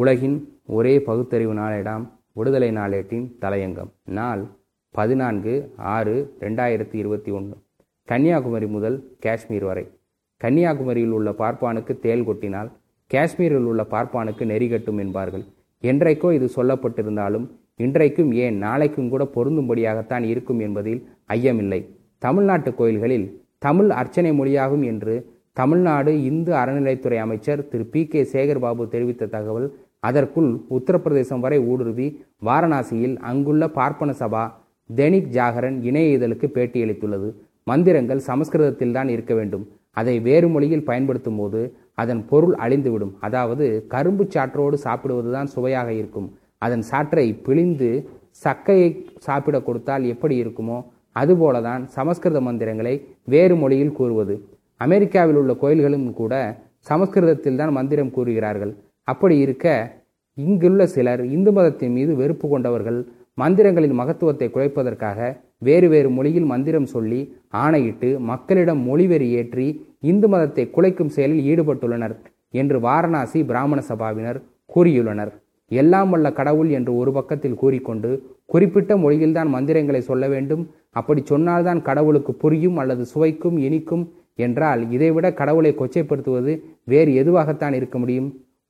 உலகின் ஒரே பகுத்தறிவு நாளேடாம் விடுதலை நாளேட்டின் தலையங்கம். நாள் பதினான்கு ஆறு ரெண்டாயிரத்தி இருபத்தி ஒன்று. கன்னியாகுமரி முதல் காஷ்மீர் வரை. கன்னியாகுமரியில் உள்ள பார்ப்பானுக்கு தேல் கொட்டினால் காஷ்மீரில் உள்ள பார்ப்பானுக்கு நெறி கட்டும் என்பார்கள். என்றைக்கோ இது சொல்லப்பட்டிருந்தாலும் இன்றைக்கும் ஏன் நாளைக்கும் கூட பொருந்தும்படியாகத்தான் இருக்கும் என்பதில் ஐயமில்லை. தமிழ்நாட்டு கோயில்களில் தமிழ் அர்ச்சனை மொழியாகும் என்று தமிழ்நாடு இந்து அறநிலைத்துறை அமைச்சர் திரு பி கே சேகர்பாபு தெரிவித்த தகவல் அதற்குள் உத்தரப்பிரதேசம் வரை ஊடுருவி வாரணாசியில் அங்குள்ள பார்ப்பன சபா தெனிக் ஜாகரன் இணைய இதழுக்கு பேட்டியளித்துள்ளது. மந்திரங்கள் சமஸ்கிருதத்தில் தான் இருக்க வேண்டும். அதை வேறு மொழியில் பயன்படுத்தும் போது அதன் பொருள் அழிந்துவிடும். அதாவது கரும்பு சாற்றோடு சாப்பிடுவதுதான் சுவையாக இருக்கும். அதன் சாற்றை பிழிந்து சக்கையை சாப்பிட கொடுத்தால் எப்படி இருக்குமோ அதுபோலதான் சமஸ்கிருத மந்திரங்களை வேறு மொழியில் கூறுவது. அமெரிக்காவில் உள்ள கோயில்களும் கூட சமஸ்கிருதத்தில் தான் மந்திரம் கூறுகிறார்கள். அப்படி இருக்க இங்குள்ள சிலர் இந்து மதத்தின் மீது வெறுப்பு கொண்டவர்கள் மந்திரங்களின் மகத்துவத்தை குறைப்பதற்காக வேறு வேறு மொழியில் மந்திரம் சொல்லி ஆணையிட்டு மக்களிடம் மொழிவெறி ஏற்றி இந்து மதத்தை குலைக்கும் செயலில் ஈடுபட்டுள்ளனர் என்று வாரணாசி பிராமண சபாவினர் கூறியுள்ளனர். எல்லாம் வல்ல கடவுள் என்று ஒரு பக்கத்தில் கூறிக்கொண்டு குறிப்பிட்ட மொழியில்தான் மந்திரங்களை சொல்ல வேண்டும். அப்படி சொன்னால்தான் கடவுளுக்கு புரியும் அல்லது சுவைக்கும் இனிக்கும் என்றால் இதைவிட கடவுளை கொச்சைப்படுத்துவது வேறு எதுவாகத்தான் இருக்க முடியும்?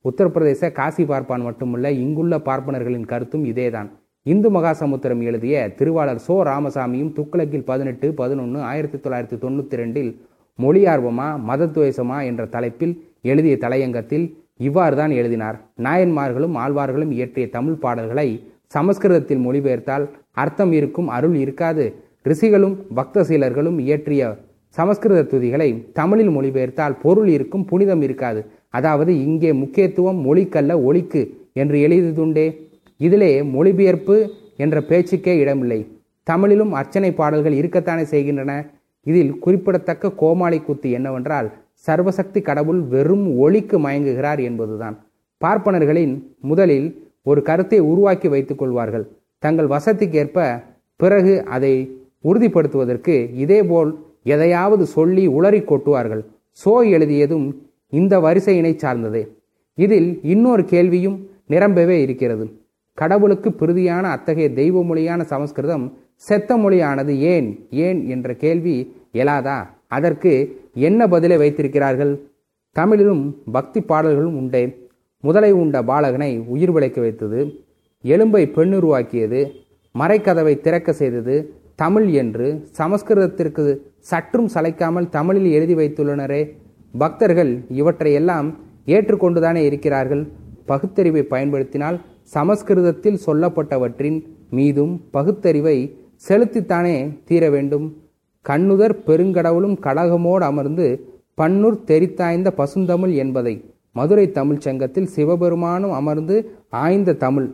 உத்தரப்பிரதேச காசி பார்ப்பான் மட்டுமல்ல இங்குள்ள பார்ப்பனர்களின் கருத்தும் இதேதான். இந்து மகாசமுத்திரம் எழுதிய திருவாளர் சோ ராமசாமியும் துக்ளக்கில் பதினெட்டு பதினொன்று ஆயிரத்தி தொள்ளாயிரத்தி தொண்ணூற்றி ரெண்டில் மொழியார்வமா மதத்துவேசமா என்ற தலைப்பில் எழுதிய தலையங்கத்தில் இவ்வாறு தான் எழுதினார். நாயன்மார்களும் ஆழ்வார்களும் இயற்றிய தமிழ் பாடல்களை சமஸ்கிருதத்தில் மொழிபெயர்த்தால் அர்த்தம் இருக்கும் அருள் இருக்காது. ரிஷிகளும் பக்த சீலர்களும் இயற்றிய சமஸ்கிருத துதிகளை தமிழில் மொழிபெயர்த்தால் பொருள் இருக்கும் புனிதம் இருக்காது. அதாவது இங்கே முக்கியத்துவம் மொழிக்கல்ல ஒளிக்கு என்று எழுதியதுண்டே. இதிலே மொழிபெயர்ப்பு என்ற பேச்சுக்கே இடமில்லை. தமிழிலும் அர்ச்சனை பாடல்கள் இருக்கத்தானே செய்கின்றன. இதில் குறிப்பிடத்தக்க கோமாளி குத்து என்னவென்றால் சர்வசக்தி கடவுள் வெறும் ஒளிக்கு மயங்குகிறார் என்பதுதான். பார்ப்பனர்களின் முதலில் ஒரு கருத்தை உருவாக்கி வைத்துக் கொள்வார்கள். தங்கள் வசதிக்கேற்ப பிறகு அதை உறுதிப்படுத்துவதற்கு இதேபோல் எதையாவது சொல்லி உளறி கொட்டுவார்கள். சோ எழுதியதும் இந்த வரிசையினை சார்ந்ததே. இதில் இன்னொரு கேள்வியும் நிரம்பவே இருக்கிறது. கடவுளுக்கு பிரிதியான அத்தகைய தெய்வ மொழியான சமஸ்கிருதம் செத்த மொழியானது ஏன் ஏன் என்ற கேள்வி எழாதா? அதற்கு என்ன பதிலை வைத்திருக்கிறார்கள்? தமிழிலும் பக்தி பாடல்களும் உண்டே. முதலை உண்ட பாலகனை உயிர் விளைக்க வைத்தது. எலும்பை பெண்ணுருவாக்கியது மறைக்கதவை திறக்க செய்தது. தமிழ் என்று சமஸ்கிருதத்திற்கு சற்றும் சளைக்காமல் தமிழில் எழுதி வைத்துள்ளனரே. பக்தர்கள் இவற்றையெல்லாம் ஏற்றுக்கொண்டுதானே இருக்கிறார்கள். பகுத்தறிவை பயன்படுத்தினால் சமஸ்கிருதத்தில் சொல்லப்பட்டவற்றின் மீதும் பகுத்தறிவை செலுத்தித்தானே தீர வேண்டும். கண்ணுதர் பெருங்கடவுளும் கழகமோடு அமர்ந்து பன்னூர் தெரித்தாய்ந்த பசுந்தமிழ் என்பதை மதுரை தமிழ்ச் சங்கத்தில் சிவபெருமானும் அமர்ந்து ஆய்ந்த தமிழ்.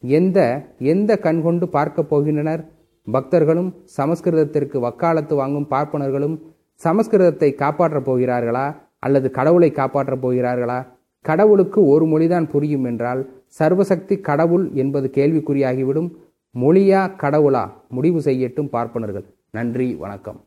எந்த எந்த கண்கொண்டு பார்க்கப் போகின்றனர்? பக்தர்களும் சமஸ்கிருதத்திற்கு வக்காலத்து வாங்கும் பார்ப்பனர்களும் சமஸ்கிருதத்தை காப்பாற்றப் போகிறார்களா அல்லது கடவுளை காப்பாற்றப் போகிறார்களா? கடவுளுக்கு ஒரு மொழிதான் புரியும் என்றால் சர்வசக்தி கடவுள் என்பது கேள்விக்குறியாகிவிடும். மொழியா கடவுளா? முடிவு செய்யட்டும் பார்ப்பனர்கள். நன்றி வணக்கம்.